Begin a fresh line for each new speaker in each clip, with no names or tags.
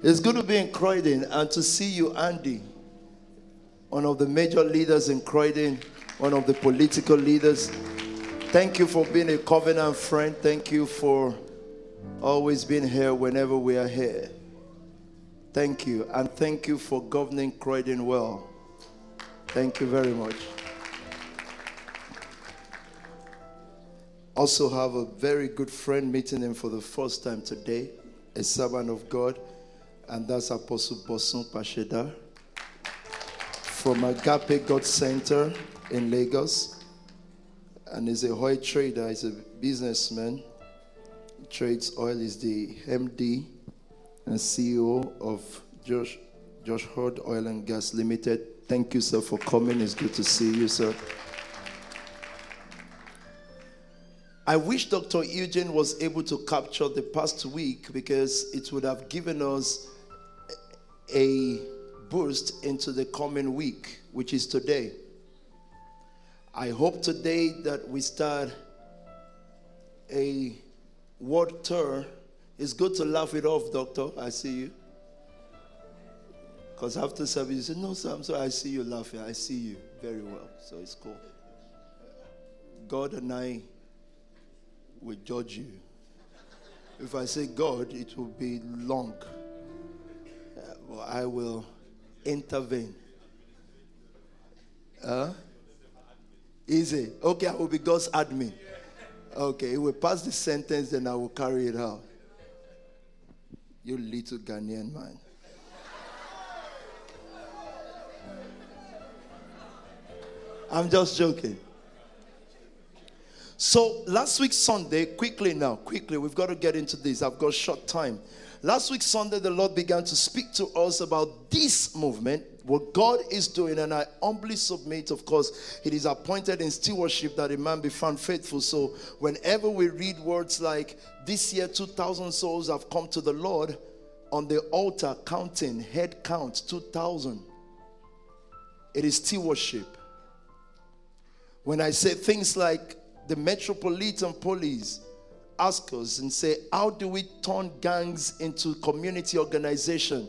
It's good to be in Croydon and to see you, Andy, one of the major leaders in Croydon, one of the political leaders. Thank you for being a covenant friend. Thank you for always being here whenever we are here. Thank you. And thank you for governing Croydon well. Thank you very much. Also, have a very good friend meeting him for the first time today, a servant of God and that's Apostle Bosun Pasheda from Agape God Center in Lagos. And he's a oil trader, he's a businessman. He trades oil, is the MD and CEO of Josh, Josh Hord Oil and Gas Limited. Thank you, sir, for coming. It's good to see you, sir. I wish Dr. Eugene was able to capture the past week because it would have given us a boost into the coming week, which is today. I hope today that we start a word tour. It's good to laugh it off, Doctor. I see you. Because after service, you say, No, sir, I'm sorry. I see you laughing. I see you very well. So it's cool. God and I will judge you. If I say God, it will be long. I will intervene. Huh? Easy. Okay, I will be God's admin. Okay, it will pass the sentence, then I will carry it out. You little Ghanaian man. I'm just joking. So last week Sunday, quickly now, quickly, we've got to get into this. I've got short time. Last week, Sunday, the Lord began to speak to us about this movement, what God is doing, and I humbly submit, of course, it is appointed in stewardship that a man be found faithful. So, whenever we read words like, This year, 2,000 souls have come to the Lord on the altar, counting, head count, 2,000, it is stewardship. When I say things like the Metropolitan Police, ask us and say, How do we turn gangs into community organization?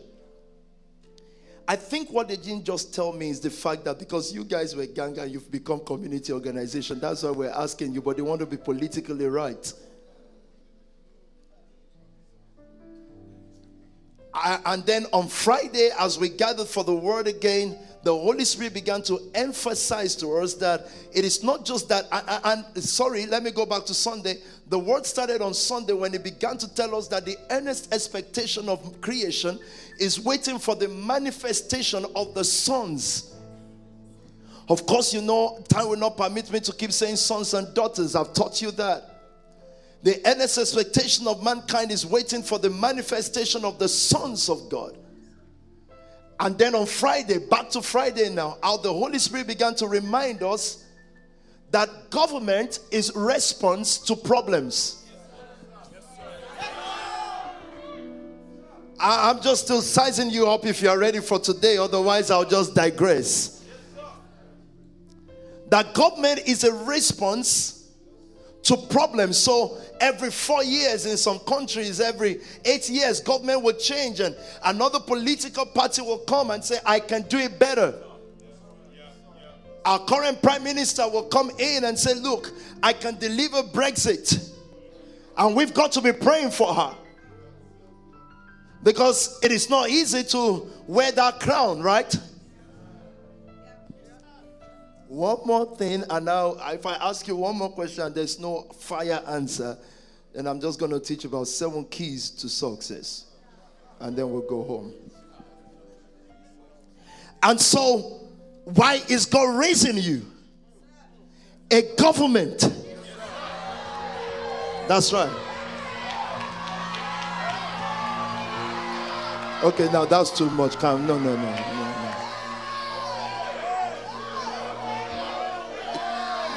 I think what they didn't just tell me is the fact that because you guys were gang and you've become community organization, that's why we're asking you, but they want to be politically right. I, and then on Friday, as we gathered for the word again, the Holy Spirit began to emphasize to us that it is not just that, and, sorry, let me go back to Sunday. The word started on Sunday when he began to tell us that the earnest expectation of creation is waiting for the manifestation of the sons. Of course, you know, time will not permit me to keep saying sons and daughters. I've taught you that. The earnest expectation of mankind is waiting for the manifestation of the sons of God. And then on Friday, back to Friday now, how the Holy Spirit began to remind us that government is response to problems. I'm just still sizing you up if you are ready for today, otherwise, I'll just digress. That government is a response to problems. So every four years in some countries, every eight years, government will change and another political party will come and say, I can do it better. Our current prime minister will come in and say, Look, I can deliver Brexit. And we've got to be praying for her. Because it is not easy to wear that crown, right? One more thing, and now if I ask you one more question, there's no fire answer, then I'm just going to teach about seven keys to success. And then we'll go home. And so, why is God raising you? A government. That's right. Okay, now that's too much. Come, no, no, no, no.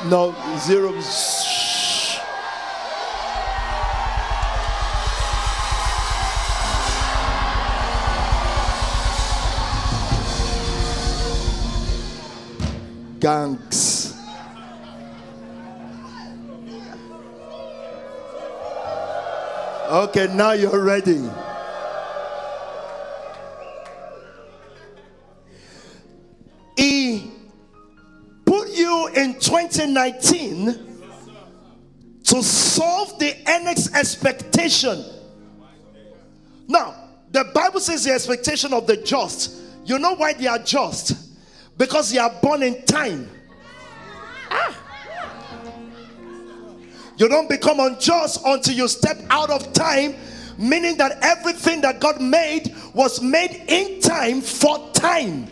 No, zero. Shh. Gangs. Okay, now you're ready. 2019 to solve the next expectation. Now, the Bible says the expectation of the just. You know why they are just? Because they are born in time. Ah. You don't become unjust until you step out of time, meaning that everything that God made was made in time for time.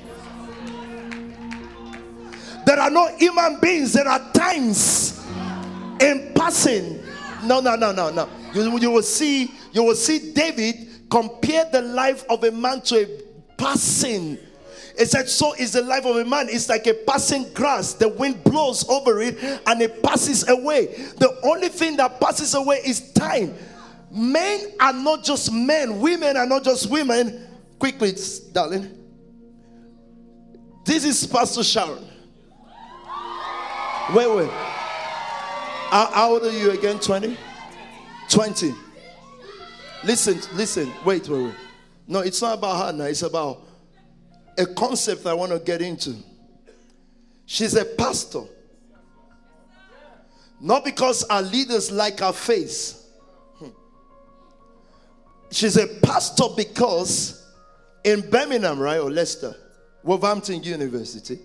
There are no human beings, there are times in passing. No, no, no, no, no. You, you will see, you will see David compare the life of a man to a passing. It said, So is the life of a man. It's like a passing grass. The wind blows over it and it passes away. The only thing that passes away is time. Men are not just men, women are not just women. Quickly, darling. This is Pastor Sharon. Wait, wait. How, old are you again? 20? 20. Listen, listen. Wait, wait, wait. No, it's not about her now. It's about a concept I want to get into. She's a pastor. Not because our leaders like her face. Hmm. She's a pastor because in Birmingham, right, or Leicester, Wolverhampton University,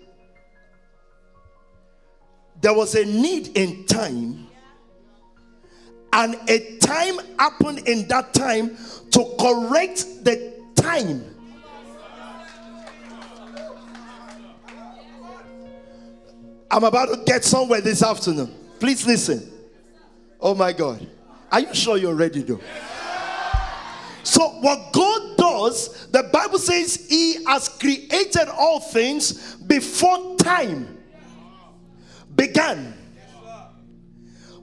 there was a need in time, and a time happened in that time to correct the time. I'm about to get somewhere this afternoon. Please listen. Oh my God. Are you sure you're ready though? So, what God does, the Bible says He has created all things before time began.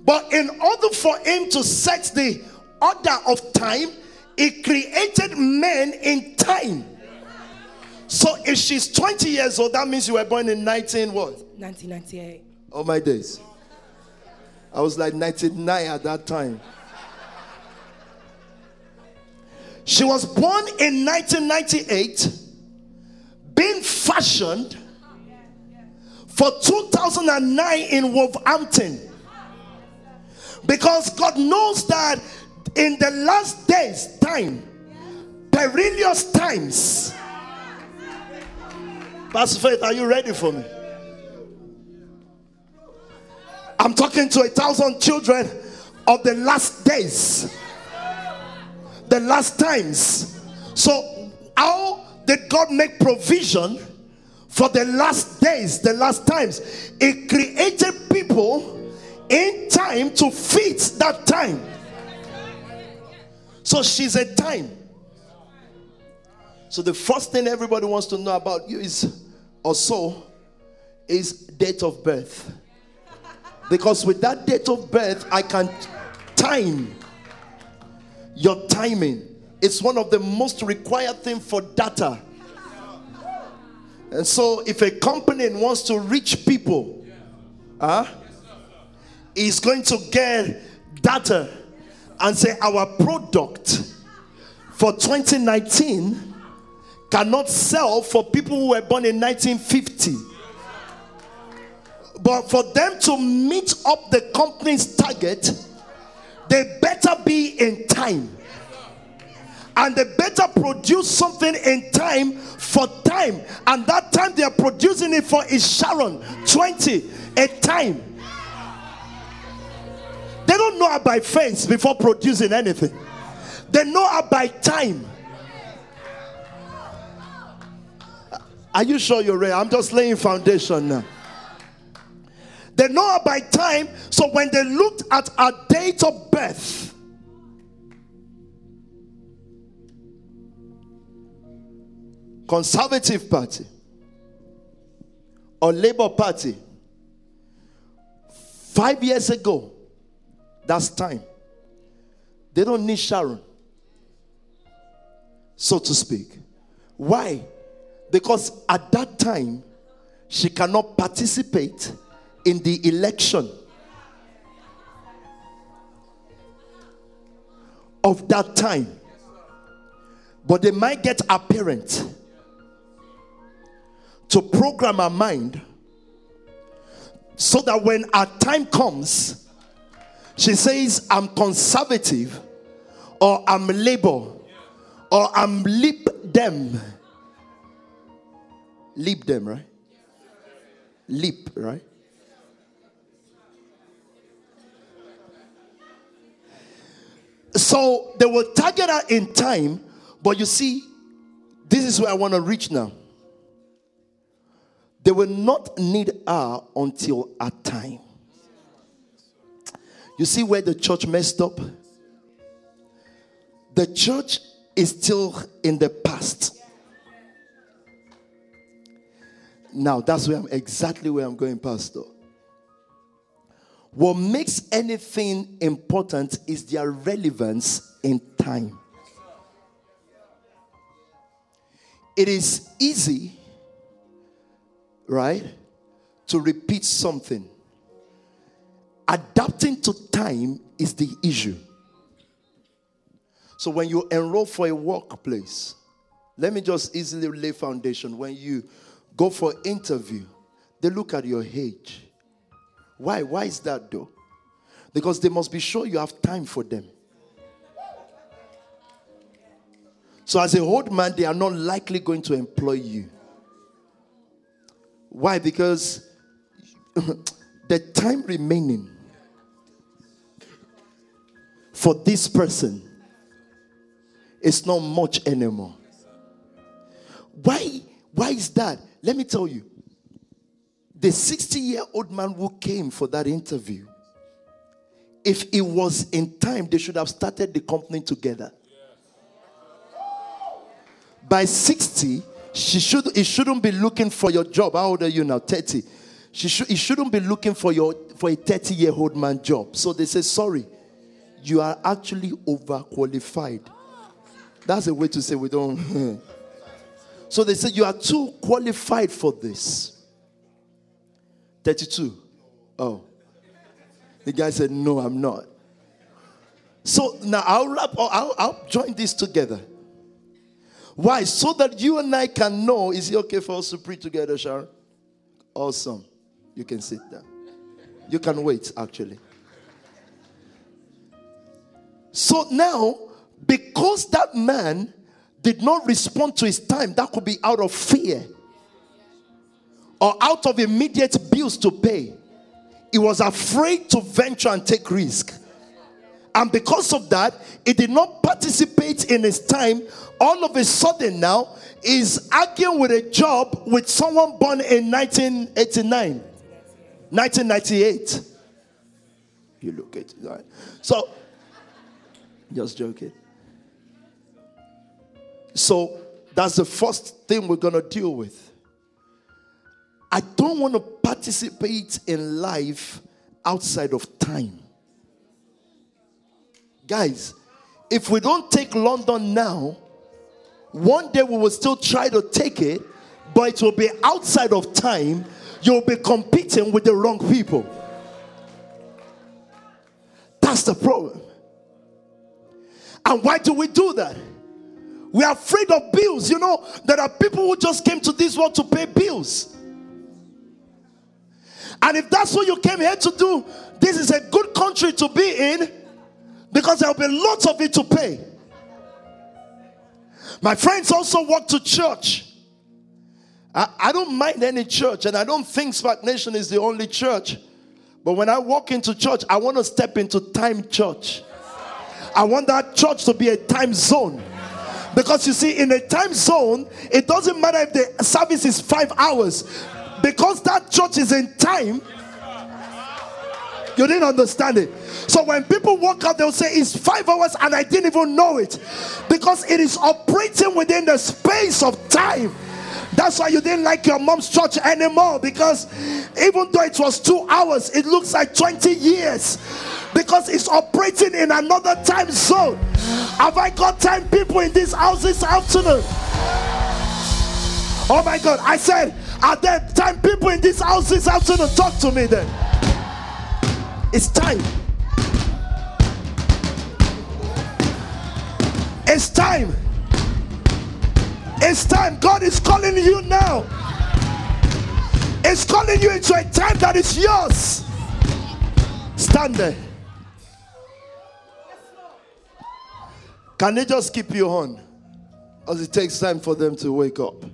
But in order for him to set the order of time, he created men in time. So if she's 20 years old, that means you were born in 19 what?
1998.
Oh my days. I was like 99 at that time. She was born in 1998, being fashioned for 2009 in Wolverhampton. Because God knows that in the last days, time, perilous times. Pastor Faith, are you ready for me? I'm talking to a thousand children of the last days, the last times. So, how did God make provision? For the last days, the last times. It created people in time to fit that time. So she's a time. So the first thing everybody wants to know about you is also is date of birth. Because with that date of birth, I can time your timing. It's one of the most required thing for data and so, if a company wants to reach people, huh, is going to get data and say our product for 2019 cannot sell for people who were born in 1950. But for them to meet up the company's target, they better be in time and they better produce something in time for time. And that time they are producing it for is Sharon 20, a time. They don't know her by face before producing anything, they know her by time. Are you sure you're ready? I'm just laying foundation now. They know her by time, so when they looked at her date of birth, Conservative Party or Labour Party, five years ago, that's time. They don't need Sharon, so to speak. Why? Because at that time, she cannot participate in the election of that time. But they might get a parent to program our mind so that when our time comes, she says, I'm conservative, or I'm labor, or I'm Lib Dem. Lib Dem, right? Lip, right? So they will target her in time, but you see, this is where I want to reach now. They will not need her until a time. You see where the church messed up? The church is still in the past. Now, that's where I'm exactly where I'm going, Pastor. What makes anything important is their relevance in time. It is easy, right, to repeat something. Adapting to time is the issue. So when you enroll for a workplace, let me just easily lay foundation. When you go for interview, they look at your age. Why? Why is that though? Because they must be sure you have time for them. So, as a old man, they are not likely going to employ you. Why? Because the time remaining for this person is not much anymore. Why? Why is that? Let me tell you. The 60 year old man who came for that interview, if it was in time, they should have started the company together. By 60, she should he shouldn't be looking for your job. How old are you now? 30. She should he shouldn't be looking for your for a 30 year old man job. So they say, sorry, you are actually overqualified. That's a way to say we don't. so they say you are too qualified for this. 32. Oh. The guy said, No, I'm not. So now I'll wrap, I'll, I'll join this together. Why? So that you and I can know is it okay for us to pray together, Sharon? Awesome. You can sit down. You can wait, actually. So now, because that man did not respond to his time, that could be out of fear or out of immediate bills to pay. He was afraid to venture and take risk. And because of that, he did not participate in his time. All of a sudden now, is arguing with a job with someone born in 1989, 1998. You look at it, right? So, just joking. So, that's the first thing we're going to deal with. I don't want to participate in life outside of time. Guys, if we don't take London now, one day we will still try to take it, but it will be outside of time. You'll be competing with the wrong people. That's the problem. And why do we do that? We are afraid of bills. You know, there are people who just came to this world to pay bills. And if that's what you came here to do, this is a good country to be in because there'll be lots of it to pay. My friends also walk to church. I, I don't mind any church, and I don't think Spark Nation is the only church. But when I walk into church, I want to step into time church. I want that church to be a time zone. Because you see, in a time zone, it doesn't matter if the service is five hours, because that church is in time, you didn't understand it. So when people walk out, they'll say it's five hours and I didn't even know it because it is operating within the space of time. That's why you didn't like your mom's church anymore because even though it was two hours, it looks like 20 years because it's operating in another time zone. Have I got time people in this house this afternoon? Oh my God, I said, are there time people in this house this afternoon? Talk to me then. It's time. It's time. It's time. God is calling you now. It's calling you into a time that is yours. Stand there. Can they just keep you on? As it takes time for them to wake up.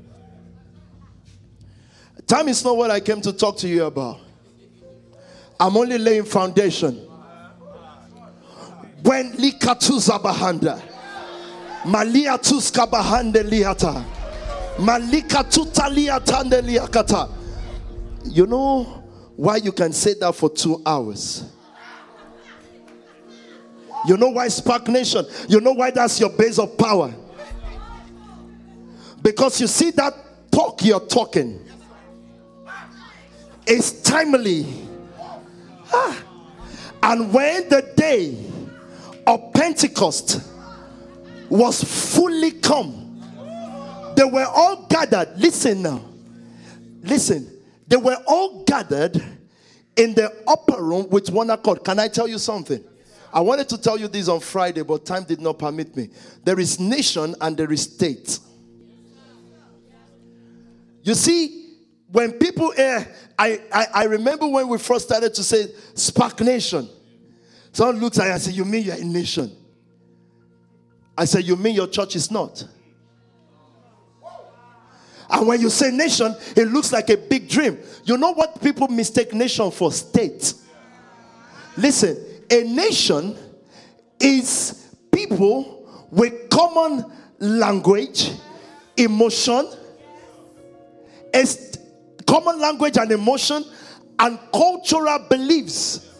Time is not what I came to talk to you about. I'm only laying foundation. When likatuza bahanda, malia tuska bahande liata, malika tutaliatande liakata. You know why you can say that for two hours? You know why Spark Nation? You know why that's your base of power? Because you see that talk you're talking is timely. And when the day of Pentecost was fully come, they were all gathered. Listen now. Listen. They were all gathered in the upper room with one accord. Can I tell you something? I wanted to tell you this on Friday, but time did not permit me. There is nation and there is state. You see, when people uh, I, I, I remember when we first started to say Spark Nation. Someone looks at me and said, You mean you're a nation? I said, You mean your church is not? And when you say nation, it looks like a big dream. You know what people mistake nation for? State. Listen, a nation is people with common language, emotion, a common language and emotion, and cultural beliefs.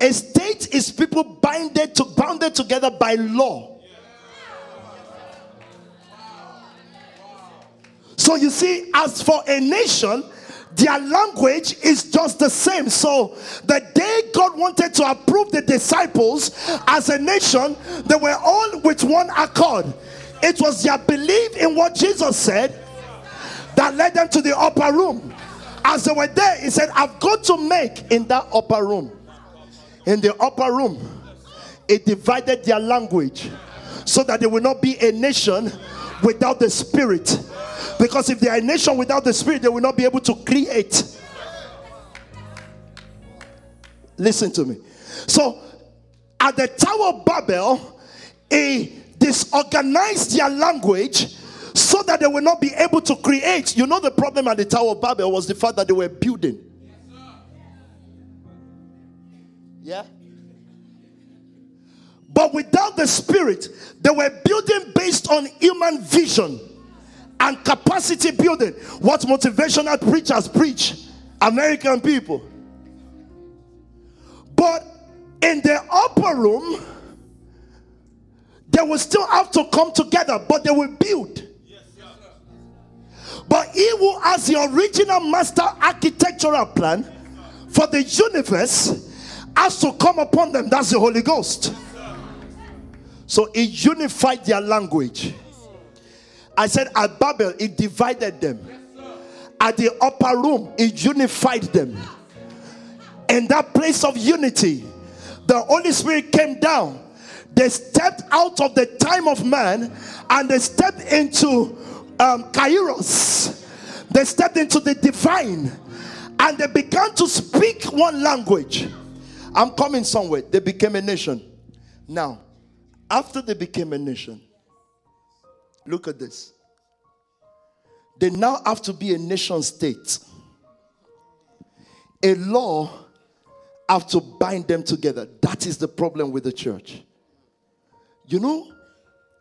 A state is people binded to bounded together by law. So you see, as for a nation, their language is just the same. So the day God wanted to approve the disciples as a nation, they were all with one accord. It was their belief in what Jesus said that led them to the upper room. As they were there, he said, I've got to make in that upper room. In the upper room, it divided their language so that they will not be a nation without the spirit because if they are a nation without the Spirit, they will not be able to create. Listen to me. So, at the Tower of Babel, he disorganized their language so that they will not be able to create. You know, the problem at the Tower of Babel was the fact that they were building. Yeah? But without the Spirit, they were building based on human vision and capacity building. What motivational preachers preach, American people. But in the upper room, they will still have to come together, but they will build. But he who has the original master architectural plan for the universe has to come upon them. That's the Holy Ghost. So he unified their language. I said at Babel, it divided them. At the upper room, it unified them. In that place of unity, the Holy Spirit came down. They stepped out of the time of man and they stepped into um, Kairos. They stepped into the divine and they began to speak one language. I'm coming somewhere. They became a nation. Now, after they became a nation, Look at this. They now have to be a nation state. A law have to bind them together. That is the problem with the church. You know,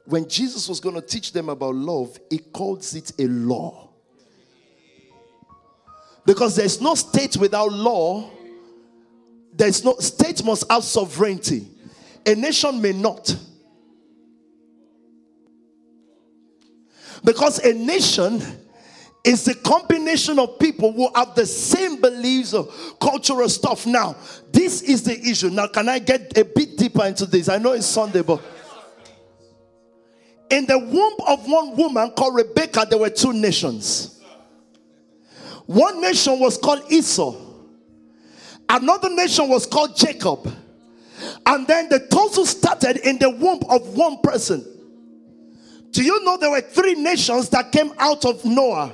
when Jesus was going to teach them about love, he calls it a law. Because there's no state without law. There's no state must have sovereignty. A nation may not. Because a nation is a combination of people who have the same beliefs of cultural stuff. Now, this is the issue. Now, can I get a bit deeper into this? I know it's Sunday, but in the womb of one woman called Rebecca, there were two nations. One nation was called Esau, another nation was called Jacob. And then the total started in the womb of one person. Do you know there were three nations that came out of Noah?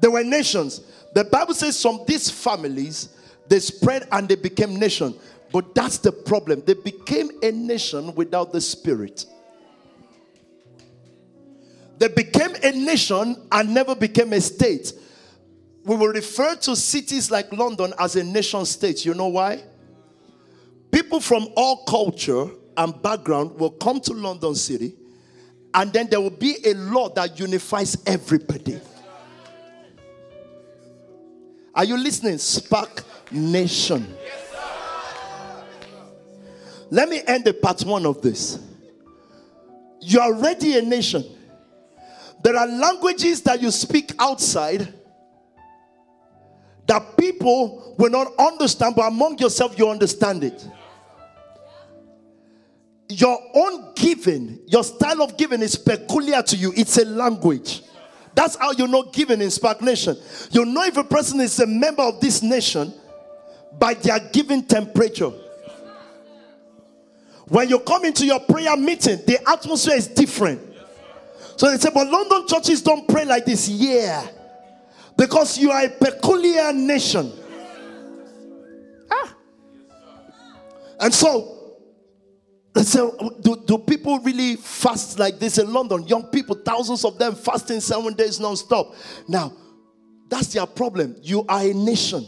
There were nations. The Bible says from these families, they spread and they became nation. But that's the problem. They became a nation without the spirit. They became a nation and never became a state. We will refer to cities like London as a nation state. You know why? People from all culture and background will come to London City, and then there will be a law that unifies everybody. Are you listening? Spark Nation. Let me end the part one of this. You are already a nation. There are languages that you speak outside that people will not understand, but among yourself, you understand it. Your own giving, your style of giving is peculiar to you, it's a language. That's how you know giving in Spark Nation. You know if a person is a member of this nation by their giving temperature. When you come into your prayer meeting, the atmosphere is different. So they say, but London churches don't pray like this. Yeah. Because you are a peculiar nation. Ah. And so so, do, do people really fast like this in London? Young people, thousands of them fasting seven days non-stop. Now, that's their problem. You are a nation.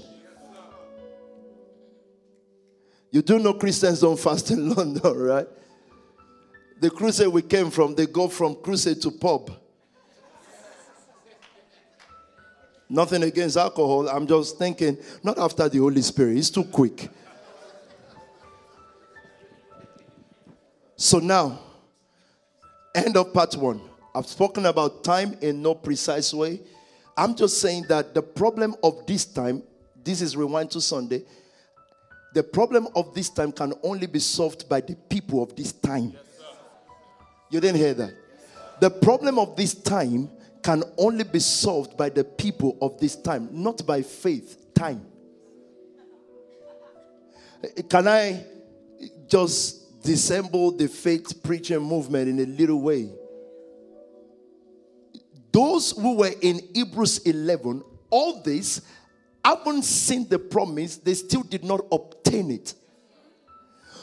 You do know Christians don't fast in London, right? The crusade we came from, they go from crusade to pub. Nothing against alcohol. I'm just thinking, not after the Holy Spirit. It's too quick. So now, end of part one. I've spoken about time in no precise way. I'm just saying that the problem of this time, this is Rewind to Sunday, the problem of this time can only be solved by the people of this time. Yes, you didn't hear that? the problem of this time can only be solved by the people of this time, not by faith, time. Eh, can I just dissemble the faith preaching movement in a little way. Those who were in Hebrews 11, all this haven't seen the promise, they still did not obtain it.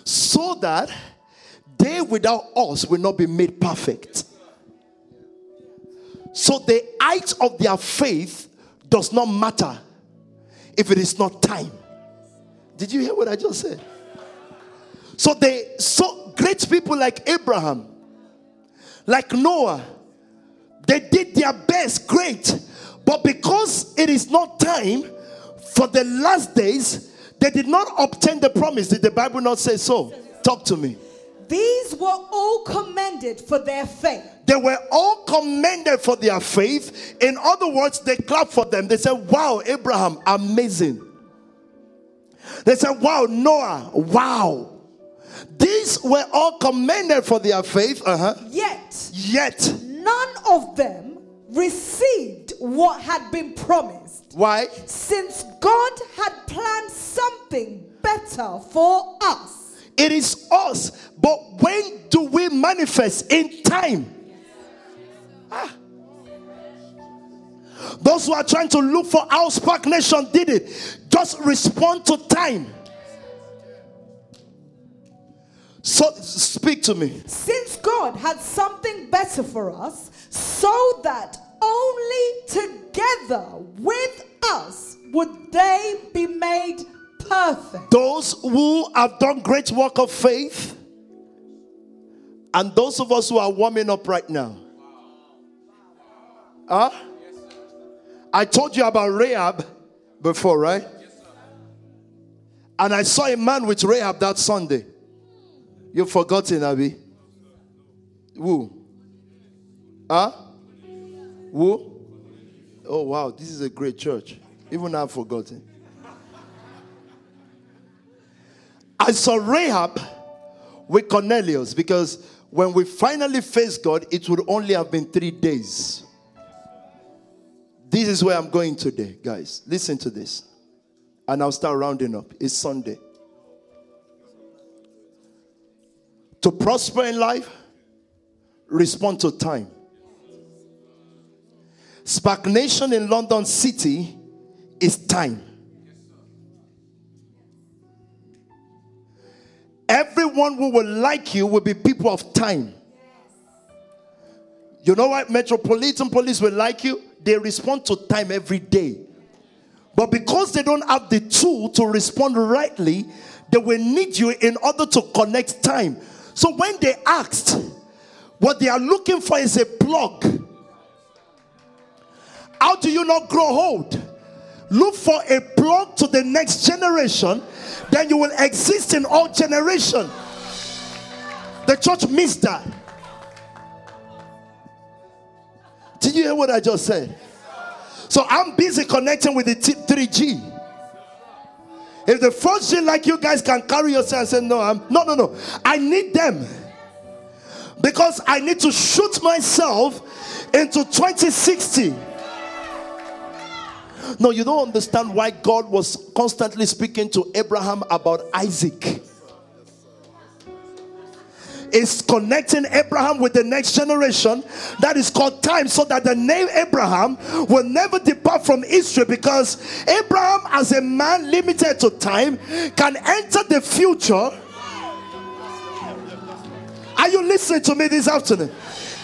So that they without us will not be made perfect. So the height of their faith does not matter if it is not time. Did you hear what I just said? So they so great people like Abraham, like Noah, they did their best, great. But because it is not time for the last days, they did not obtain the promise. Did the Bible not say so? Talk to me.
These were all commended for their faith.
They were all commended for their faith. In other words, they clapped for them. They said, Wow, Abraham, amazing. They said, Wow, Noah, wow. These were all commended for their faith. Uh-huh.
Yet,
yet,
none of them received what had been promised.
Why?
Since God had planned something better for us.
It is us. But when do we manifest? In time. Ah. Those who are trying to look for how Spark Nation did it, just respond to time. So speak to me.
Since God had something better for us, so that together with us would they be made perfect.
Those who have done great work of faith, and those of us who are warming up right now. Huh? I told you about Rahab before, right? And I saw a man with Rahab that Sunday. You've forgotten, Abby. Who? Huh? Who? Oh, wow. This is a great church. Even I've forgotten. I saw Rahab with Cornelius because when we finally faced God, it would only have been three days. This is where I'm going today, guys. Listen to this. And I'll start rounding up. It's Sunday. To prosper in life, respond to time. Spark Nation in London City is time. Everyone who will like you will be people of time. You know why Metropolitan Police will like you? They respond to time every day. But because they don't have the tool to respond rightly, they will need you in order to connect time. So when they asked, what they are looking for is a plug. How do you not grow old? Look for a plug to the next generation, then you will exist in all generation. The church missed that. Did you hear what I just said? So I'm busy connecting with the 3G. If the first G like you guys can carry yourself and say, No, I'm no, no, no. I need them because I need to shoot myself into 2060. No, you don't understand why God was constantly speaking to Abraham about Isaac. It's connecting Abraham with the next generation that is called time, so that the name Abraham will never depart from Israel because Abraham, as a man limited to time, can enter the future. Are you listening to me this afternoon?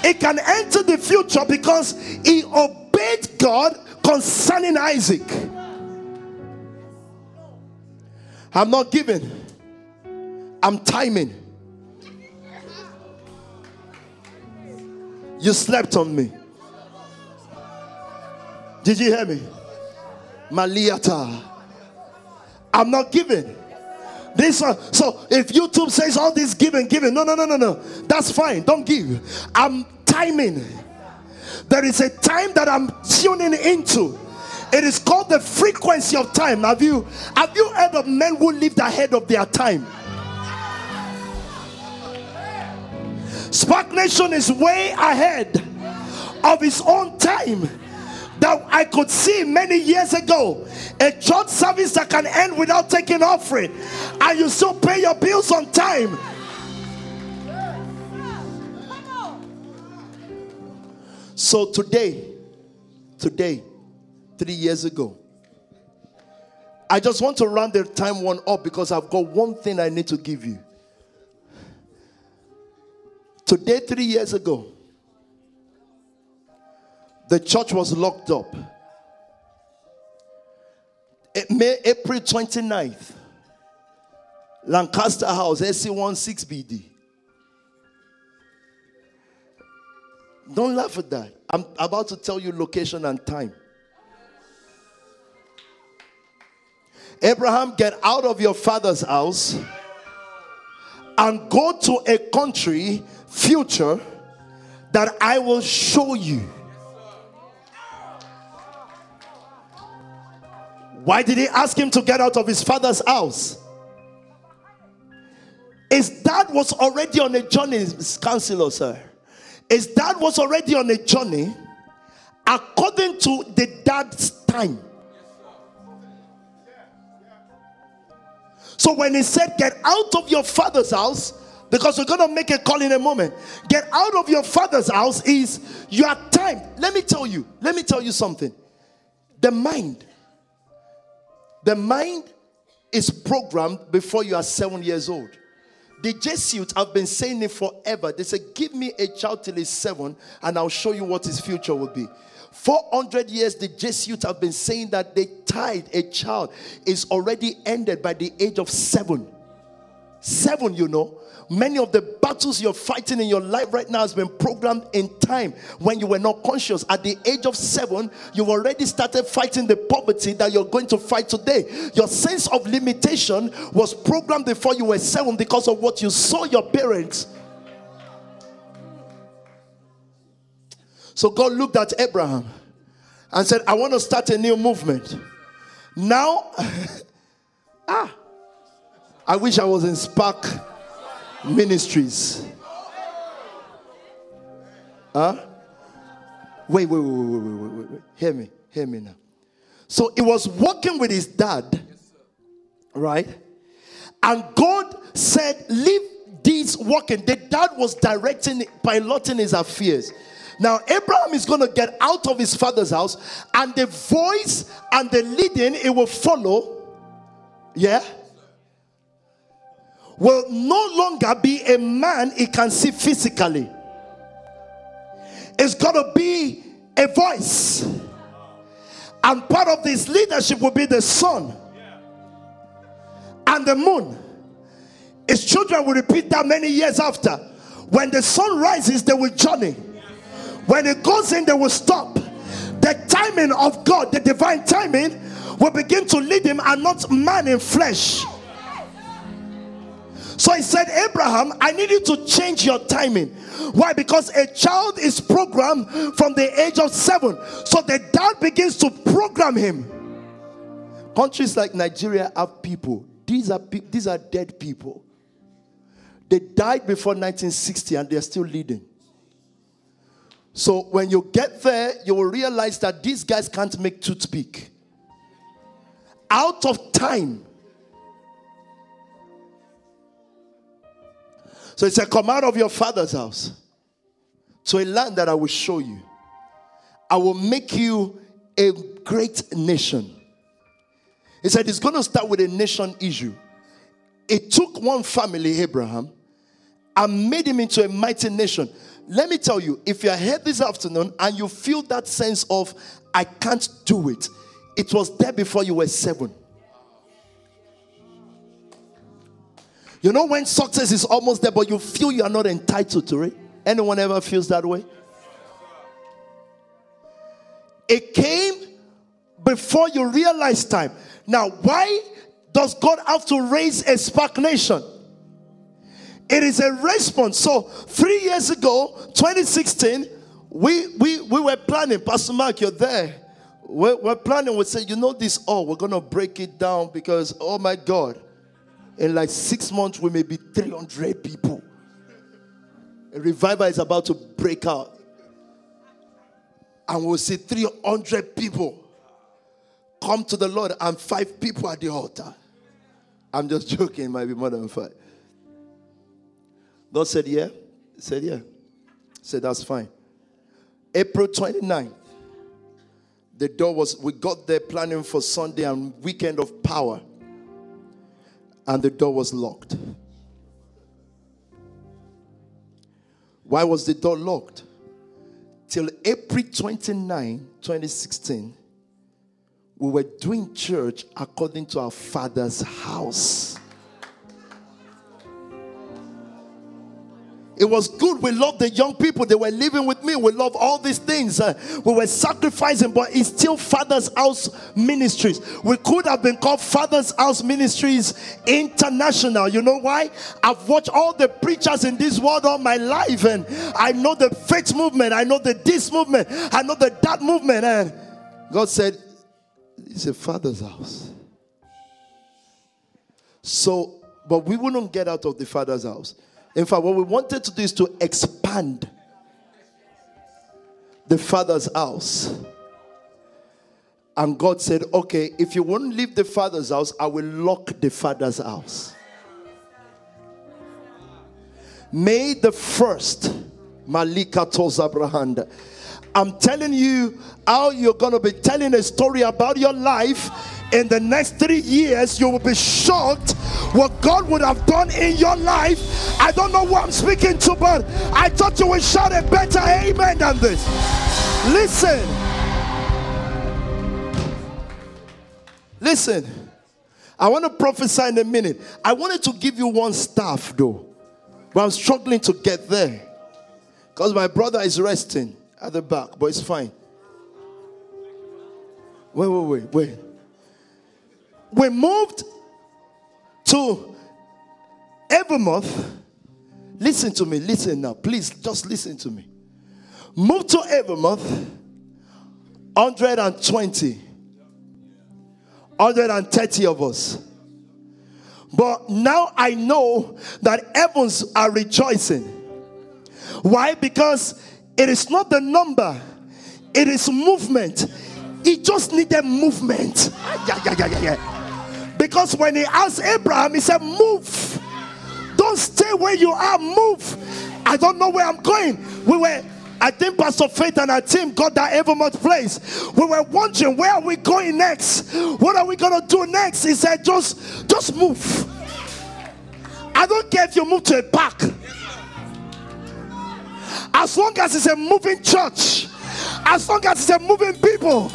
It can enter the future because he obeyed God concerning Isaac. I'm not giving, I'm timing. You slept on me. Did you hear me? Maliata. I'm not giving. This one, so if YouTube says all this giving, giving, no, no, no, no, no, that's fine. Don't give. I'm timing. There is a time that I'm tuning into. It is called the frequency of time. Have you have you heard of men who lived ahead of their time? Spark Nation is way ahead of his own time that I could see many years ago. A church service that can end without taking offering, and you still pay your bills on time. So today, today, three years ago, I just want to round the time one up because I've got one thing I need to give you. Today, three years ago, the church was locked up. Eh, May, April 29th, Lancaster House, SC16BD. Don't laugh at that. I'm about to tell you location and time. Abraham, get out of your father's house and go to a country, future, that I will show you. Why did he ask him to get out of his father's house? His dad was already on a journey, counselor, sir. His dad was already on a journey according to the dad's time. So when he said, Get out of your father's house, because we're going to make a call in a moment. Get out of your father's house is your time. Let me tell you, let me tell you something. The mind, the mind is programmed before you are seven years old. The Jesuits have been saying it forever. They say, Give me a child till he's seven, and I'll show you what his future will be. 400 years, the Jesuits have been saying that the tide, a child, is already ended by the age of seven. Seven, you know. Many of the battles you're fighting in your life right now has been programmed in time when you were not conscious. At the age of seven, you've already started fighting the poverty that you're going to fight today. Your sense of limitation was programmed before you were seven because of what you saw your parents. So God looked at Abraham and said, I want to start a new movement. Now, ah, I wish I was in Spark ministries. Huh? Wait, wait, wait, wait, wait, wait, wait. Hear me. Hear me now. So he was working with his dad, right? And God said, Leave these working. The dad was directing, piloting his affairs. Now, Abraham is going to get out of his father's house, and the voice and the leading it will follow. Yeah? Will no longer be a man he can see physically. It's going to be a voice. And part of this leadership will be the sun and the moon. His children will repeat that many years after. When the sun rises, they will journey. When it goes in, they will stop. The timing of God, the divine timing, will begin to lead him and not man in flesh. So he said, Abraham, I need you to change your timing. Why? Because a child is programmed from the age of seven. So the dad begins to program him. Countries like Nigeria have people. These are, these are dead people. They died before 1960 and they're still leading. So when you get there, you will realize that these guys can't make toothpick. Out of time. So he said, Come out of your father's house to a land that I will show you. I will make you a great nation. He said, It's going to start with a nation issue. It took one family, Abraham, and made him into a mighty nation. Let me tell you, if you're here this afternoon and you feel that sense of, I can't do it, it was there before you were seven. You know when success is almost there, but you feel you are not entitled to it? Anyone ever feels that way? It came before you realize time. Now, why does God have to raise a spark nation? It is a response. So, three years ago, 2016, we we we were planning. Pastor Mark, you're there. We're, we're planning. We say, you know, this all we're gonna break it down because, oh my God, in like six months we may be 300 people. A revival is about to break out, and we'll see 300 people come to the Lord, and five people at the altar. I'm just joking. It might be more than five. God said, Yeah. He said, Yeah. He said, That's fine. April 29th, the door was, we got there planning for Sunday and weekend of power, and the door was locked. Why was the door locked? Till April 29, 2016, we were doing church according to our father's house. It was good. We loved the young people. They were living with me. We love all these things. Uh, we were sacrificing, but it's still Father's House Ministries. We could have been called Father's House Ministries International. You know why? I've watched all the preachers in this world all my life, and I know the faith movement. I know the this movement. I know the that movement. And God said, It's a Father's house. So, but we wouldn't get out of the Father's house. In fact, what we wanted to do is to expand the father's house. And God said, Okay, if you won't leave the father's house, I will lock the father's house. May the first, Malika Tozabrahanda. I'm telling you how you're going to be telling a story about your life in the next three years, you will be shocked what God would have done in your life. I don't know what I'm speaking to, but I thought you would shout a better amen than this. Listen. Listen. I want to prophesy in a minute. I wanted to give you one staff though, but I'm struggling to get there because my brother is resting at the back, but it's fine. Wait, wait, wait, wait we moved to Evermouth. Listen to me, listen now. Please just listen to me. Moved to Evermouth, 120, 130 of us. But now I know that Evans are rejoicing. Why? Because it is not the number, it is movement. It just needed movement. Yeah, yeah, yeah, yeah, yeah. Because when he asked Abraham, he said, Move. Don't stay where you are, move. I don't know where I'm going. We were I think Pastor Faith and our team got that Evermont place. We were wondering where are we going next? What are we gonna do next? He said, just just move. I don't care if you move to a park. As long as it's a moving church, as long as it's a moving people.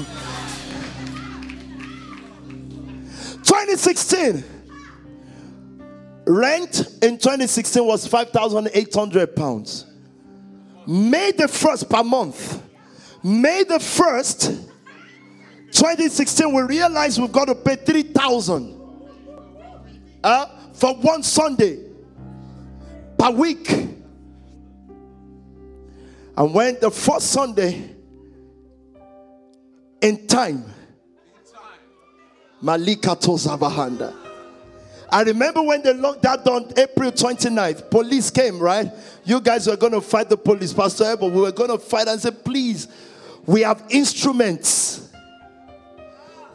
2016 rent in 2016 was 5,800 pounds. May the first per month. May the first 2016 we realized we've got to pay 3,000 uh, for one Sunday per week. And when the first Sunday in time, Malika Tozabahanda. I remember when they locked that on April 29th, police came, right? You guys were going to fight the police, Pastor Eber. We were going to fight and say, please, we have instruments.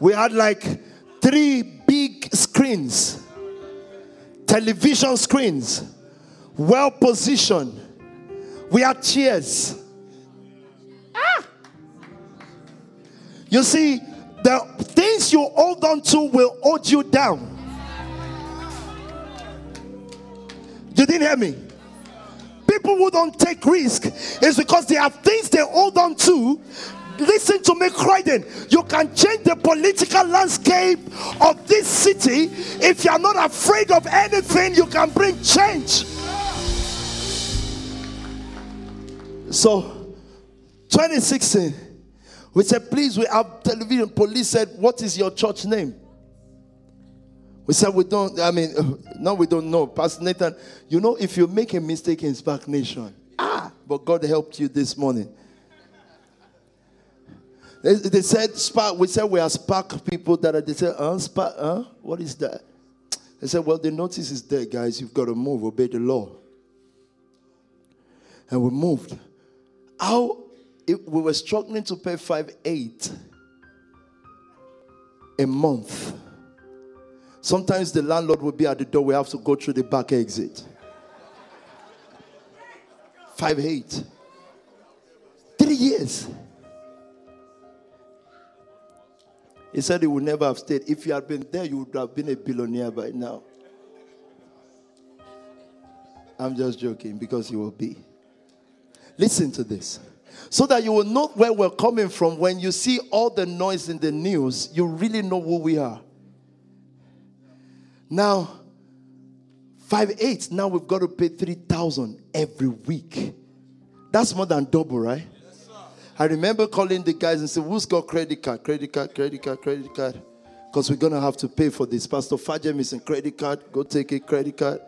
We had like three big screens, television screens, well positioned. We had chairs. Ah! You see, the things you hold on to will hold you down. You didn't hear me? People who don't take risk is because they have things they hold on to. Listen to me, Croydon. You can change the political landscape of this city. If you are not afraid of anything, you can bring change. So, 2016, we said, please, we have television. Police said, What is your church name? We said we don't, I mean, no, we don't know. Pastor Nathan, you know, if you make a mistake in Spark Nation, ah, but God helped you this morning. They, they said Spark, we said we are Spark people that are, they said, uh, Spark, huh? What is that? They said, well, the notice is there, guys. You've got to move, obey the law. And we moved. How we were struggling to pay five eight a month Sometimes the landlord will be at the door, we have to go through the back exit. Five eight. Three years. He said he would never have stayed. If you had been there, you would have been a billionaire by now. I'm just joking because you will be. Listen to this. So that you will know where we're coming from when you see all the noise in the news, you really know who we are. Now, five eight. Now we've got to pay three thousand every week. That's more than double, right? I remember calling the guys and saying, "Who's got credit card? Credit card? Credit card? Credit card?" Because we're gonna have to pay for this. Pastor Fajem is in credit card. Go take a credit card.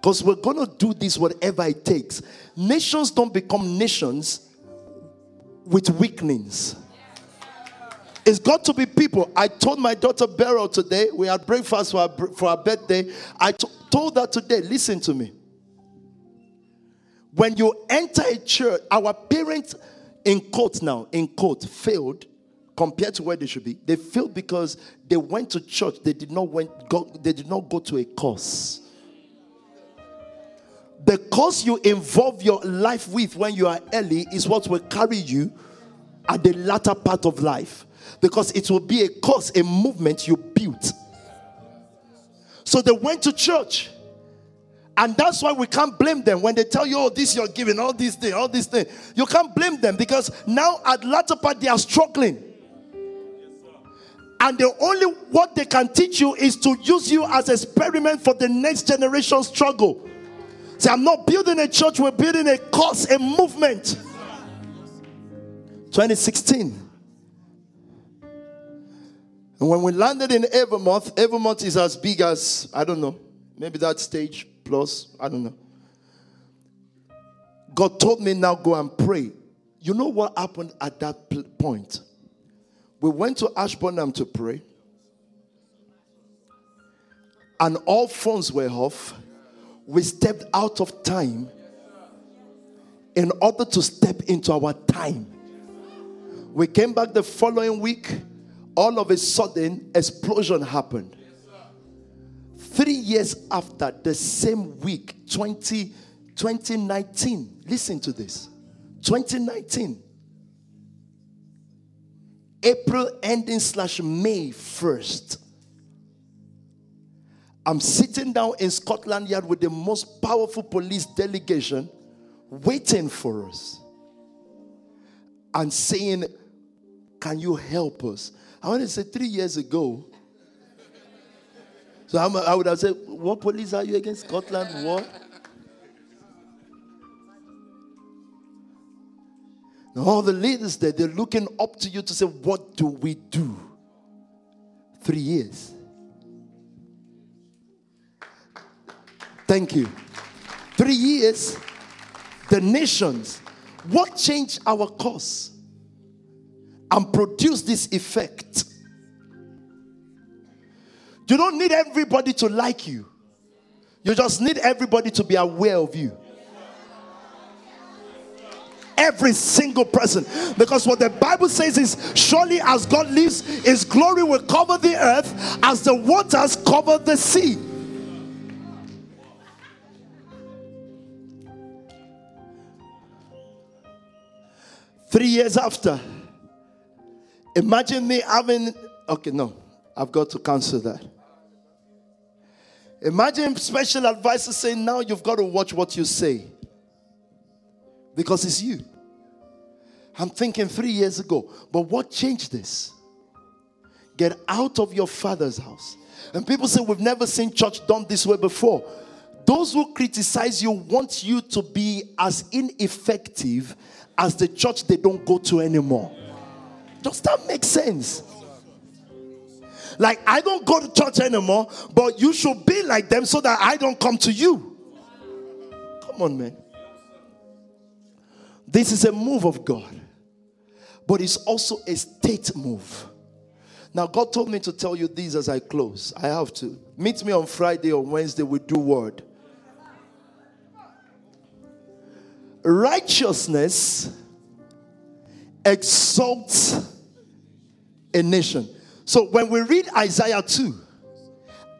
Because we're gonna do this whatever it takes. Nations don't become nations with weaklings. It's got to be people. I told my daughter Beryl today, we had breakfast for her, for her birthday. I t- told her today, listen to me. When you enter a church, our parents, in court now, in court, failed compared to where they should be. They failed because they went to church. They did not went go, they did not go to a course. The course you involve your life with when you are early is what will carry you at the latter part of life because it will be a cause, a movement you built. So they went to church. And that's why we can't blame them when they tell you, oh, this you're giving, all these things, all these things. You can't blame them because now at latter part they are struggling. And the only what they can teach you is to use you as experiment for the next generation struggle. Say, I'm not building a church, we're building a cause, a movement. 2016. And when we landed in Evermont, Evermont is as big as, I don't know, maybe that stage plus, I don't know. God told me now go and pray. You know what happened at that point? We went to Ashburnham to pray, and all phones were off. We stepped out of time in order to step into our time. We came back the following week all of a sudden, explosion happened. Three years after, the same week, 20, 2019, listen to this. 2019. April ending slash May 1st. I'm sitting down in Scotland Yard with the most powerful police delegation waiting for us and saying, Can you help us? I want to say three years ago. So I would have said, What police are you against? Scotland? What? all the leaders there, they're looking up to you to say, What do we do? Three years. Thank you. Three years, the nations, what changed our course and produced this effect? You don't need everybody to like you, you just need everybody to be aware of you every single person. Because what the Bible says is, surely as God lives, his glory will cover the earth as the waters cover the sea. Three years after, imagine me having, okay, no, I've got to cancel that. Imagine special advisor saying, now you've got to watch what you say because it's you. I'm thinking three years ago, but what changed this? Get out of your father's house. And people say, We've never seen church done this way before. Those who criticize you want you to be as ineffective as the church they don't go to anymore. Does that make sense? Like, I don't go to church anymore, but you should be like them so that I don't come to you. Come on, man. This is a move of God, but it's also a state move. Now, God told me to tell you this as I close. I have to. Meet me on Friday or Wednesday, we do word. Righteousness exalts a nation. So when we read Isaiah 2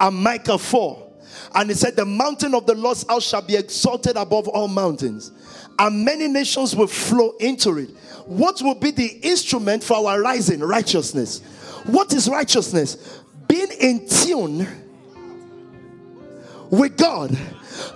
and Micah 4, and it said, The mountain of the Lord's house shall be exalted above all mountains and many nations will flow into it. What will be the instrument for our rising? Righteousness. What is righteousness? Being in tune with God,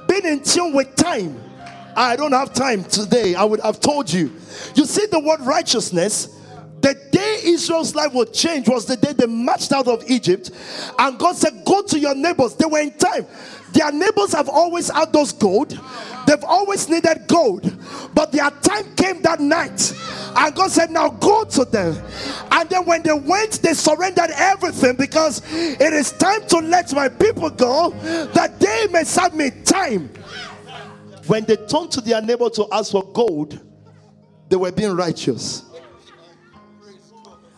being in tune with time. I don't have time today. I would have told you. You see the word righteousness. The day Israel's life would change was the day they marched out of Egypt, and God said, Go to your neighbors. They were in time. Their neighbors have always had those gold. They've always needed gold. But their time came that night. And God said, Now go to them. And then when they went, they surrendered everything because it is time to let my people go that they may serve me time. When they turned to their neighbor to ask for gold, they were being righteous.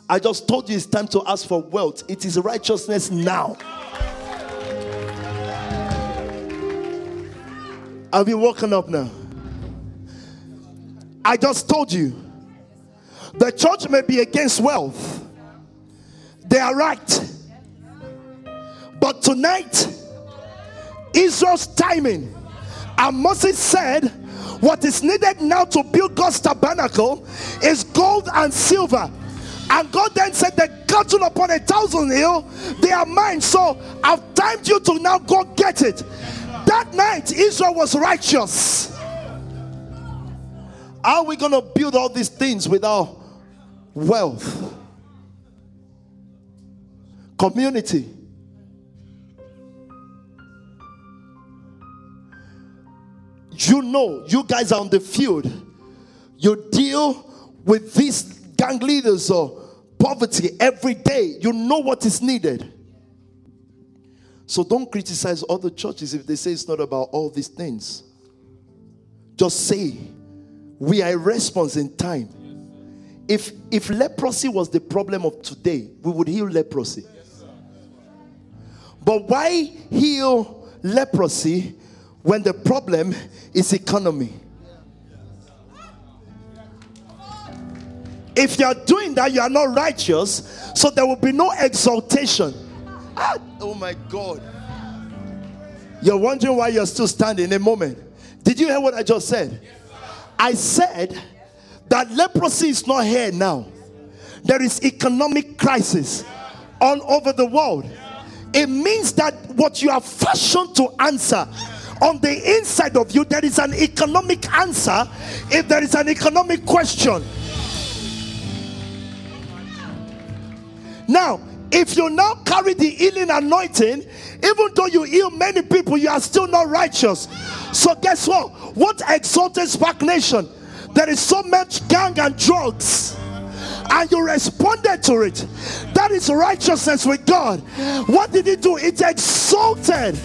I just told you it's time to ask for wealth. It is righteousness now. I've you woken up now? I just told you the church may be against wealth, they are right. But tonight, Israel's timing, and Moses said, What is needed now to build God's tabernacle is gold and silver. And God then said, The cattle upon a thousand hill, they are mine. So I've timed you to now go get it. That night, Israel was righteous. How are we going to build all these things without wealth? Community. You know, you guys are on the field. You deal with these gang leaders or poverty every day. You know what is needed. So don't criticize other churches if they say it's not about all these things. Just say, we are a response in time. If if leprosy was the problem of today, we would heal leprosy. But why heal leprosy when the problem is economy? If you are doing that, you are not righteous, so there will be no exaltation. Ah, oh my God. You're wondering why you're still standing a moment. Did you hear what I just said? I said that leprosy is not here now. There is economic crisis all over the world. It means that what you are fashioned to answer on the inside of you, there is an economic answer if there is an economic question. Now, if you now carry the healing anointing, even though you heal many people, you are still not righteous. So, guess what? What exalted Spark Nation? There is so much gang and drugs and you responded to it. That is righteousness with God. What did he do? It exalted.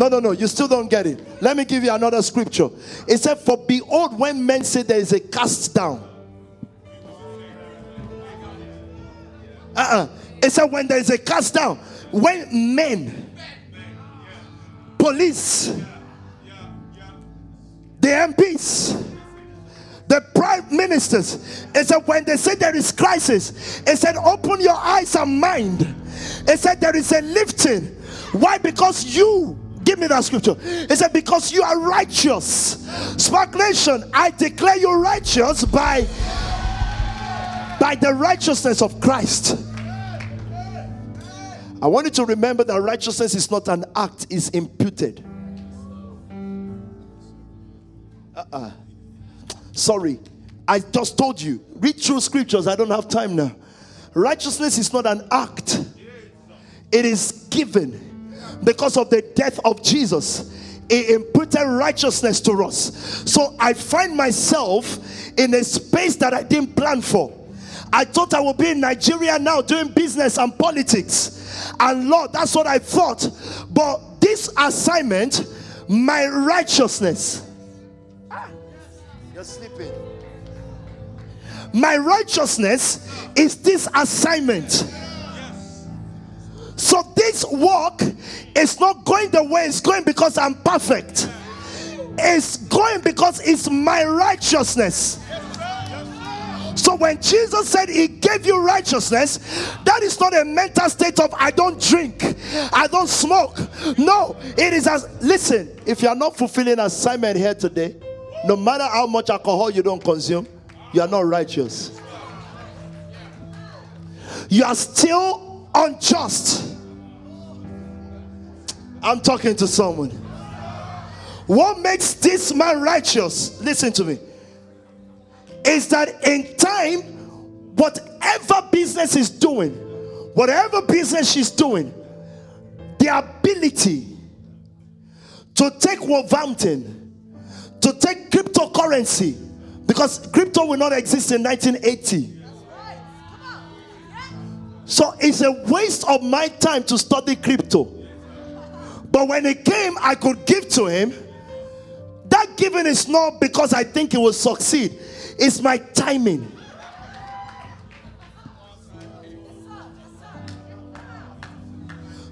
No, no, no, you still don't get it. Let me give you another scripture. It said, For behold, when men say there is a cast down. Uh uh-uh. uh It said, When there is a cast down, when men, police, the MPs, the prime ministers, it said, when they say there is crisis, it said, open your eyes and mind. It said, there is a lifting. Why? Because you Give me that scripture. He said, Because you are righteous. Spark Nation, I declare you righteous by, by the righteousness of Christ. I want you to remember that righteousness is not an act, it's imputed. Uh-uh. Sorry, I just told you. Read through scriptures. I don't have time now. Righteousness is not an act, it is given because of the death of Jesus. It imputed righteousness to us. So I find myself in a space that I didn't plan for. I thought I would be in Nigeria now doing business and politics. And Lord, that's what I thought. But this assignment, my righteousness, ah, you're sleeping. My righteousness is this assignment. So this walk is not going the way it's going because I'm perfect. It's going because it's my righteousness. So when Jesus said he gave you righteousness, that is not a mental state of I don't drink, I don't smoke. No, it is as listen, if you are not fulfilling assignment here today, no matter how much alcohol you don't consume, you are not righteous. You are still unjust. I'm talking to someone. What makes this man righteous? Listen to me. Is that in time, whatever business is doing, whatever business she's doing, the ability to take Wolverhampton to take cryptocurrency because crypto will not exist in 1980. So it's a waste of my time to study crypto. But when it came, I could give to him. That giving is not because I think it will succeed, it's my timing.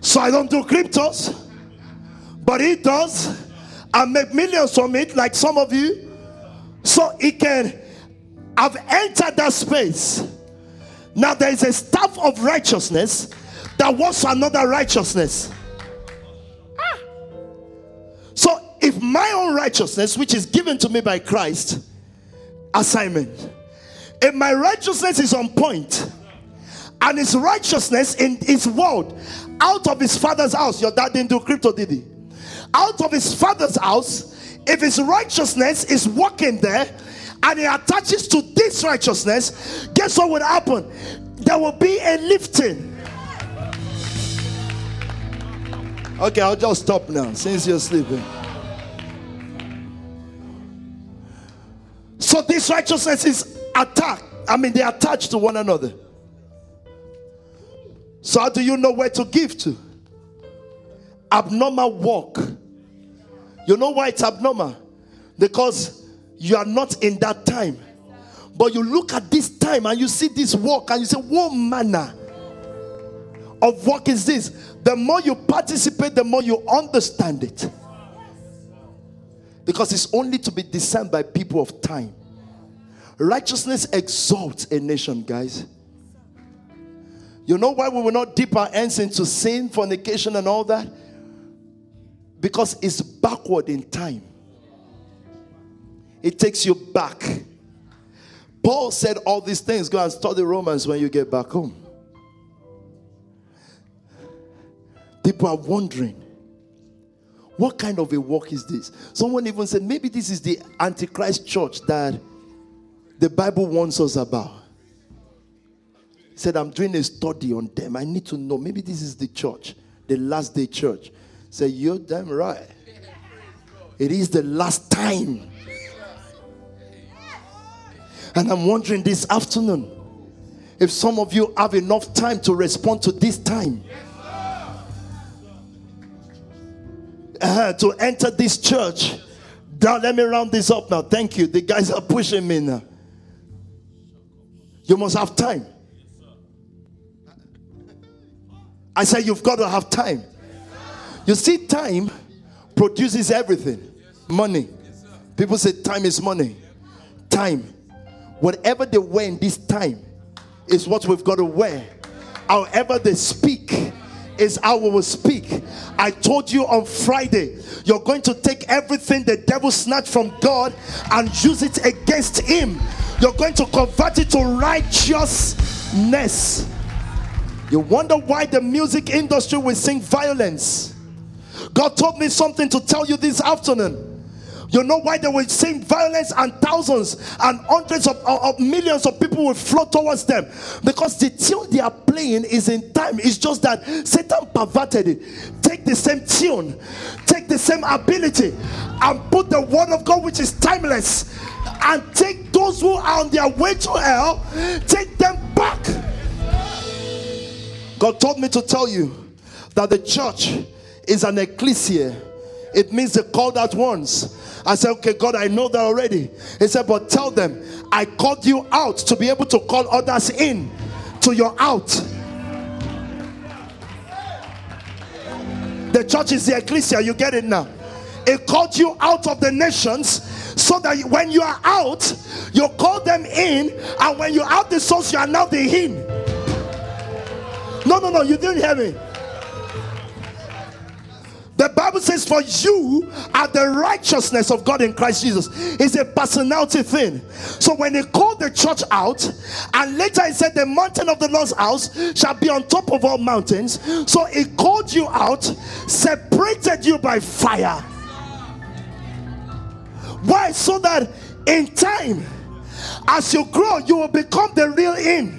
So I don't do cryptos, but he does and make millions from it, like some of you, so he can I've entered that space. Now there is a staff of righteousness that for another righteousness. Ah. So if my own righteousness, which is given to me by Christ, assignment, if my righteousness is on point, and his righteousness in his world out of his father's house, your dad didn't do crypto, did he? out of his father's house, if his righteousness is working there and he attaches to this righteousness, guess what would happen? There will be a lifting. Okay, I'll just stop now since you're sleeping. So this righteousness is attacked. I mean, they attach to one another. So how do you know where to give to? abnormal walk. You know why it's abnormal? Because you are not in that time. But you look at this time and you see this walk and you say, What manner of walk is this? The more you participate, the more you understand it. Because it's only to be discerned by people of time. Righteousness exalts a nation, guys. You know why we will not dip our hands into sin, fornication, and all that? because it's backward in time. It takes you back. Paul said all these things. Go and study Romans when you get back home. People are wondering, what kind of a walk is this? Someone even said, maybe this is the Antichrist church that the Bible warns us about. Said, I'm doing a study on them. I need to know. Maybe this is the church, the last day church. Say, you're damn right. It is the last time. And I'm wondering this afternoon if some of you have enough time to respond to this time. Uh, to enter this church. Now, let me round this up now. Thank you. The guys are pushing me now. You must have time. I said, You've got to have time. You see, time produces everything money. People say time is money. Time. Whatever they wear in this time is what we've got to wear. However, they speak is how we will speak. I told you on Friday, you're going to take everything the devil snatched from God and use it against him. You're going to convert it to righteousness. You wonder why the music industry will sing violence. God told me something to tell you this afternoon. You know why they will sing violence and thousands and hundreds of, of, of, millions of people will flow towards them? Because the tune they are playing is in time. It's just that Satan perverted it. Take the same tune, take the same ability, and put the word of God, which is timeless, and take those who are on their way to hell, take them back. God told me to tell you that the church is an ecclesia. It means the called out once. I said, Okay, God, I know that already. He said, But tell them, I called you out to be able to call others in to your out. The church is the ecclesia, you get it now. It called you out of the nations so that when you are out, you call them in, and when you're out the source, you are now the in. No, no, no, you didn't hear me. The Bible says, For you are the righteousness of God in Christ Jesus. It's a personality thing. So when he called the church out, and later he said, The mountain of the Lord's house shall be on top of all mountains. So he called you out, separated you by fire. Why? So that in time, as you grow, you will become the real in.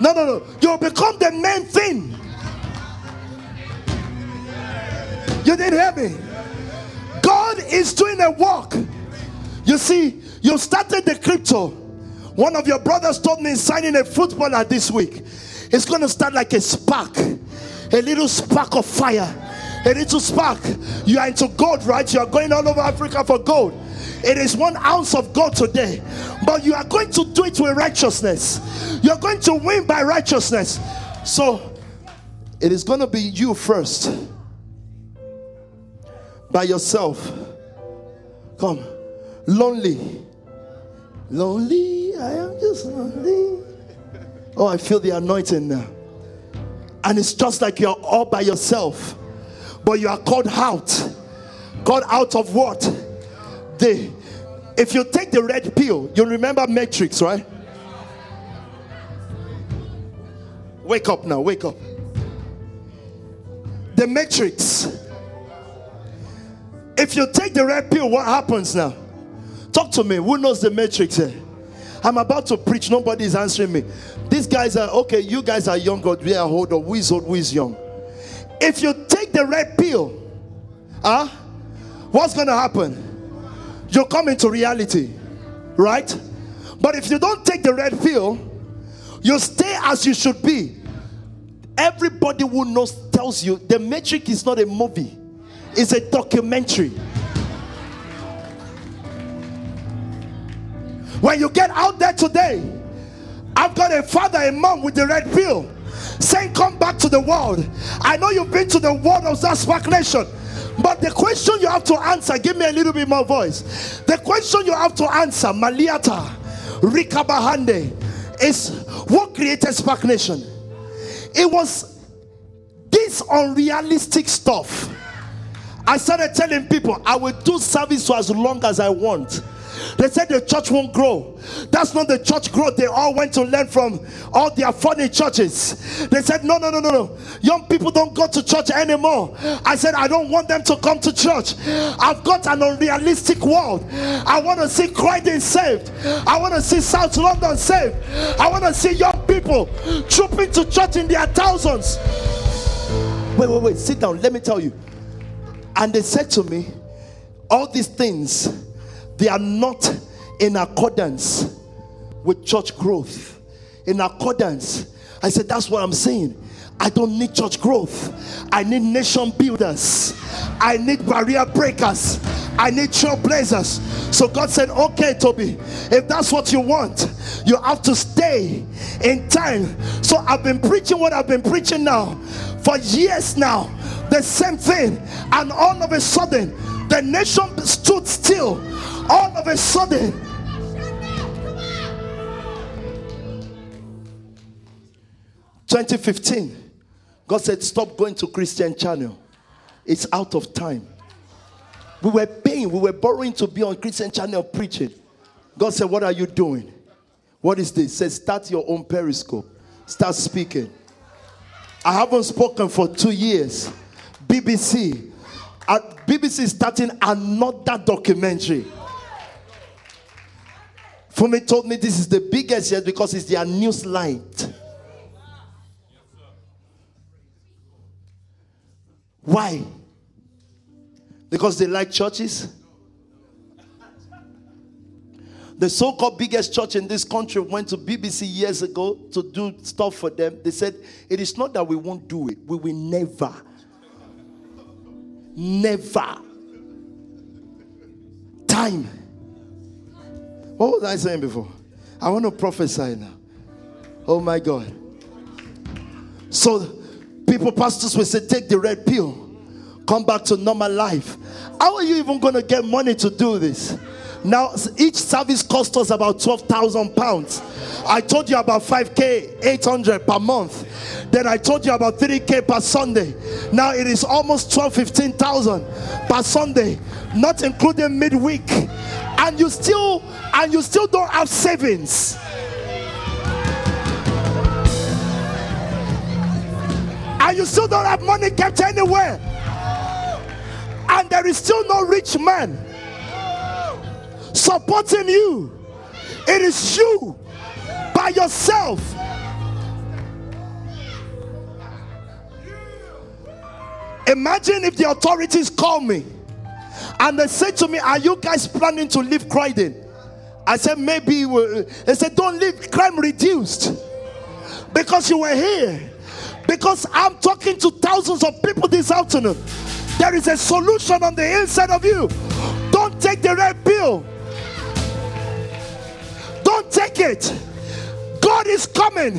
No, no, no. You'll become the main thing. You didn't hear me. God is doing a work. You see, you started the crypto. One of your brothers told me signing a footballer this week. It's going to start like a spark, a little spark of fire, a little spark. You are into gold, right? You are going all over Africa for gold. It is one ounce of gold today, but you are going to do it with righteousness. You're going to win by righteousness. So it is going to be you first by yourself. Come, lonely. Lonely, I am just lonely. Oh, I feel the anointing now. And it's just like you're all by yourself, but you are called out. Called out of what? The if you take the red pill, you remember Matrix, right? Wake up now, wake up. The Matrix if you take the red pill, what happens now? Talk to me. Who knows the matrix here? I'm about to preach. Nobody's answering me. These guys are okay. You guys are young, God. We are old. Or who is old? Who is young? If you take the red pill, huh? What's going to happen? You come into reality, right? But if you don't take the red pill, you stay as you should be. Everybody who knows tells you the matrix is not a movie is a documentary. When you get out there today, I've got a father and mom with the red pill saying, Come back to the world. I know you've been to the world of Zaspark Nation. But the question you have to answer, give me a little bit more voice. The question you have to answer, Maliata, Rikabahande, is what created Spark Nation? It was this unrealistic stuff I started telling people I will do service for as long as I want. They said the church won't grow. That's not the church growth. They all went to learn from all their funny churches. They said, No, no, no, no, no. Young people don't go to church anymore. I said, I don't want them to come to church. I've got an unrealistic world. I want to see Croydon saved. I want to see South London saved. I want to see young people trooping to church in their thousands. Wait, wait, wait. Sit down. Let me tell you. And they said to me, All these things they are not in accordance with church growth. In accordance. I said, That's what I'm saying. I don't need church growth. I need nation builders. I need barrier breakers. I need trailblazers. So God said, Okay, Toby, if that's what you want, you have to stay in time. So I've been preaching what I've been preaching now for years now. The same thing. And all of a sudden, the nation stood still all of a sudden, Twenty fifteen, God said, Stop going to Christian channel. It's out of time. We were paying, we were borrowing to be on Christian channel preaching. God said, What are you doing? What is this? Says, Start your own periscope. Start speaking. I haven't spoken for two years. BBC. At BBC is starting another documentary. Fumi told me this is the biggest yet because it's their news light. Why? Because they like churches? The so called biggest church in this country went to BBC years ago to do stuff for them. They said, It is not that we won't do it, we will never. Never. Time what was I saying before? I want to prophesy now. Oh my God. So people, pastors will say, take the red pill, come back to normal life. How are you even going to get money to do this? Now, each service costs us about 12,000 pounds. I told you about 5k, 800 per month. Then I told you about 3k per Sunday. Now it is almost 12, 15,000 per Sunday, not including midweek. And you still and you still don't have savings. And you still don't have money kept anywhere. And there is still no rich man supporting you. It is you by yourself. Imagine if the authorities call me and they say to me, Are you guys planning to leave Croydon? I said, maybe they said, don't leave crime reduced because you were here. Because I'm talking to thousands of people this afternoon. There is a solution on the inside of you. Don't take the red pill. Don't take it. God is coming.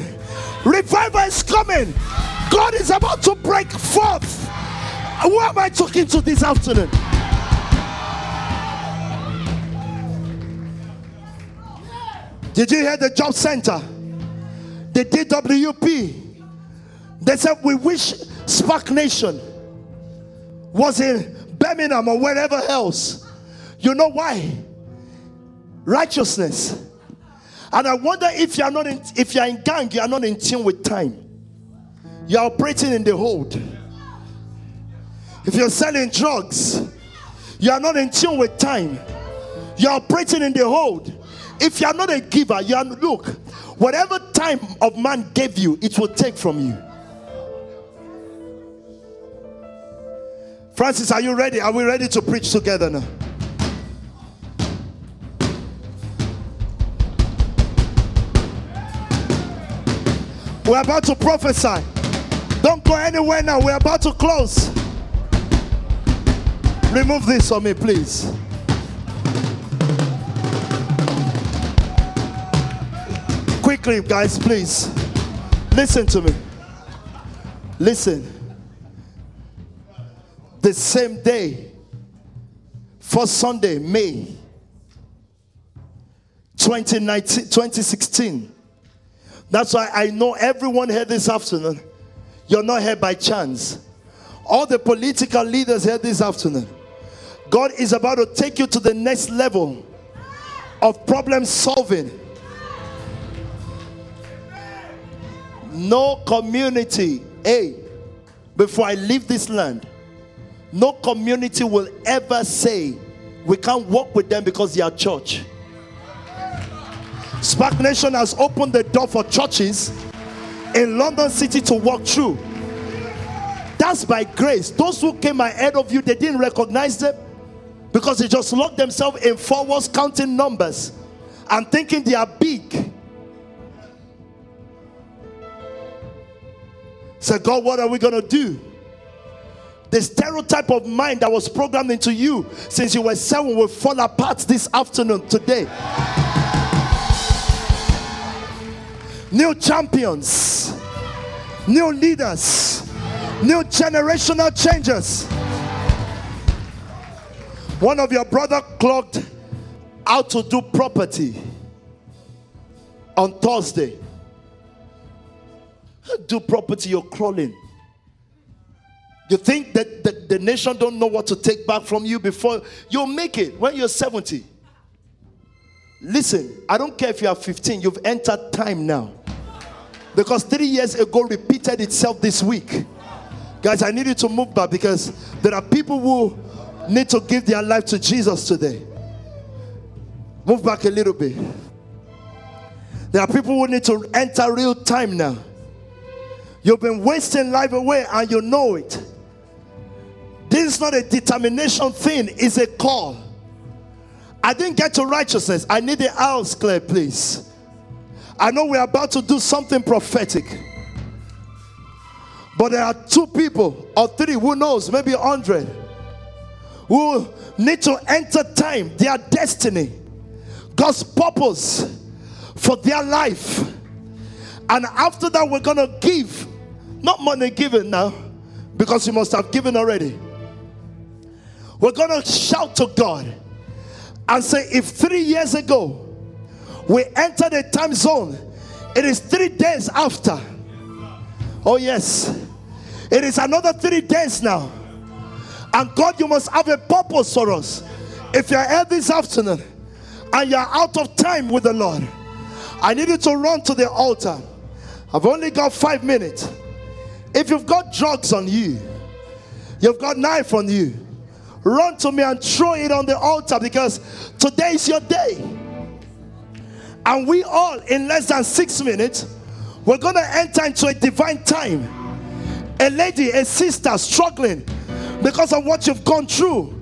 Revival is coming. God is about to break forth. Who am I talking to this afternoon? Did you hear the job center? The DWP. They said, We wish Spark Nation was in Birmingham or wherever else. You know why? Righteousness. And I wonder if you're not in, if you're in gang, you are not in tune with time. You're operating in the hold. If you're selling drugs, you are not in tune with time. You're operating in the hold. If you are not a giver, you are look, whatever time of man gave you, it will take from you. Francis, are you ready? Are we ready to preach together now? We're about to prophesy. Don't go anywhere now. We're about to close. Remove this for me, please. quickly, guys, please. Listen to me. Listen. The same day, for Sunday, May 2019, 2016. That's why I know everyone here this afternoon. You're not here by chance. All the political leaders here this afternoon. God is about to take you to the next level of problem solving. No community, hey, before I leave this land, no community will ever say we can't work with them because they are church. SPAC Nation has opened the door for churches in London City to walk through. That's by grace. Those who came ahead of you, they didn't recognize them because they just locked themselves in four walls counting numbers and thinking they are big. Say, God, what are we going to do? The stereotype of mind that was programmed into you since you were seven will fall apart this afternoon, today. New champions, new leaders, new generational changes. One of your brother clocked out to do property on Thursday. Do property, you're crawling. You think that the, the nation don't know what to take back from you before you'll make it when you're 70. Listen, I don't care if you are 15, you've entered time now. Because three years ago repeated itself this week. Guys, I need you to move back because there are people who need to give their life to Jesus today. Move back a little bit. There are people who need to enter real time now. You've been wasting life away and you know it. This is not a determination thing, it's a call. I didn't get to righteousness. I need the house clear, please. I know we're about to do something prophetic. But there are two people or three, who knows, maybe a hundred, who need to enter time, their destiny, God's purpose for their life. And after that, we're going to give, not money given now, because you must have given already. We're going to shout to God and say, if three years ago we enter the time zone, it is three days after. Oh, yes. It is another three days now. And God, you must have a purpose for us. If you're here this afternoon and you're out of time with the Lord, I need you to run to the altar. I've only got five minutes. If you've got drugs on you, you've got knife on you, run to me and throw it on the altar because today is your day. And we all, in less than six minutes, we're going to enter into a divine time. A lady, a sister struggling because of what you've gone through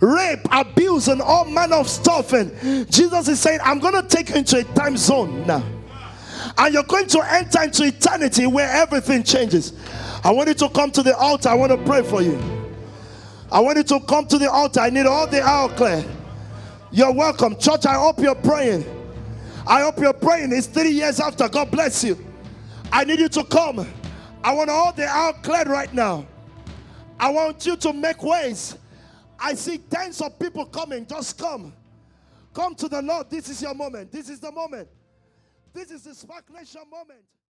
rape, abuse, and all manner of stuff. And Jesus is saying, I'm going to take you into a time zone now. And you're going to enter into eternity where everything changes. I want you to come to the altar. I want to pray for you. I want you to come to the altar. I need all the aisle clear. You're welcome. Church, I hope you're praying. I hope you're praying. It's three years after. God bless you. I need you to come. I want all the aisle cleared right now. I want you to make ways. I see tens of people coming. Just come. Come to the Lord. This is your moment. This is the moment. This is the SPAC Nation moment.